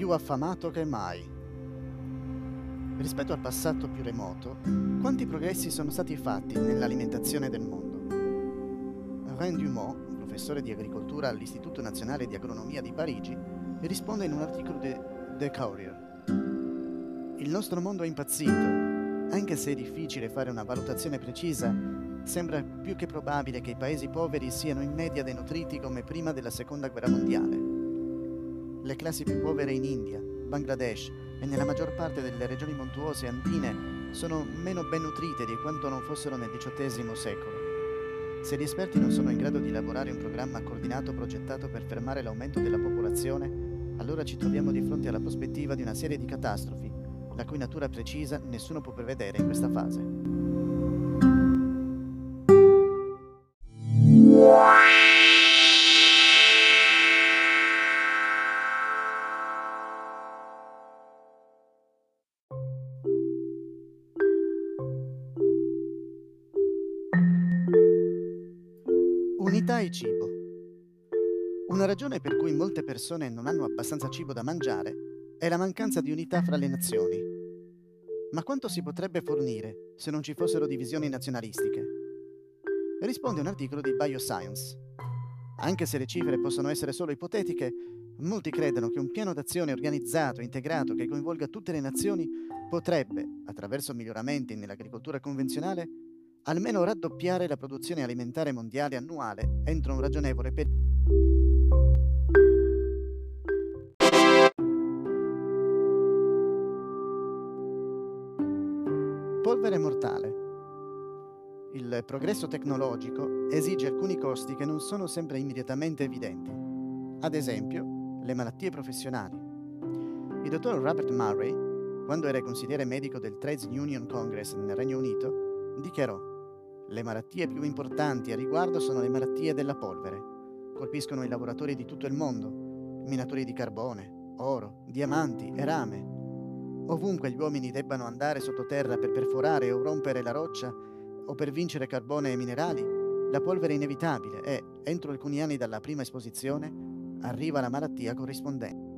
più affamato che mai. Rispetto al passato più remoto, quanti progressi sono stati fatti nell'alimentazione del mondo? Alain Dumont, professore di agricoltura all'Istituto Nazionale di Agronomia di Parigi, risponde in un articolo di The Courier. Il nostro mondo è impazzito. Anche se è difficile fare una valutazione precisa, sembra più che probabile che i paesi poveri siano in media denutriti come prima della seconda guerra mondiale. Le classi più povere in India, Bangladesh e nella maggior parte delle regioni montuose andine sono meno ben nutrite di quanto non fossero nel XVIII secolo. Se gli esperti non sono in grado di elaborare un programma coordinato progettato per fermare l'aumento della popolazione, allora ci troviamo di fronte alla prospettiva di una serie di catastrofi, la cui natura precisa nessuno può prevedere in questa fase. Unità e cibo. Una ragione per cui molte persone non hanno abbastanza cibo da mangiare è la mancanza di unità fra le nazioni. Ma quanto si potrebbe fornire se non ci fossero divisioni nazionalistiche? Risponde un articolo di Bioscience. Anche se le cifre possono essere solo ipotetiche, molti credono che un piano d'azione organizzato, integrato, che coinvolga tutte le nazioni, potrebbe, attraverso miglioramenti nell'agricoltura convenzionale, almeno raddoppiare la produzione alimentare mondiale annuale entro un ragionevole periodo. Polvere mortale. Il progresso tecnologico esige alcuni costi che non sono sempre immediatamente evidenti. Ad esempio, le malattie professionali. Il dottor Robert Murray, quando era consigliere medico del Trades Union Congress nel Regno Unito, dichiarò le malattie più importanti a riguardo sono le malattie della polvere. Colpiscono i lavoratori di tutto il mondo, minatori di carbone, oro, diamanti e rame. Ovunque gli uomini debbano andare sottoterra per perforare o rompere la roccia o per vincere carbone e minerali, la polvere è inevitabile e, entro alcuni anni dalla prima esposizione, arriva la malattia corrispondente.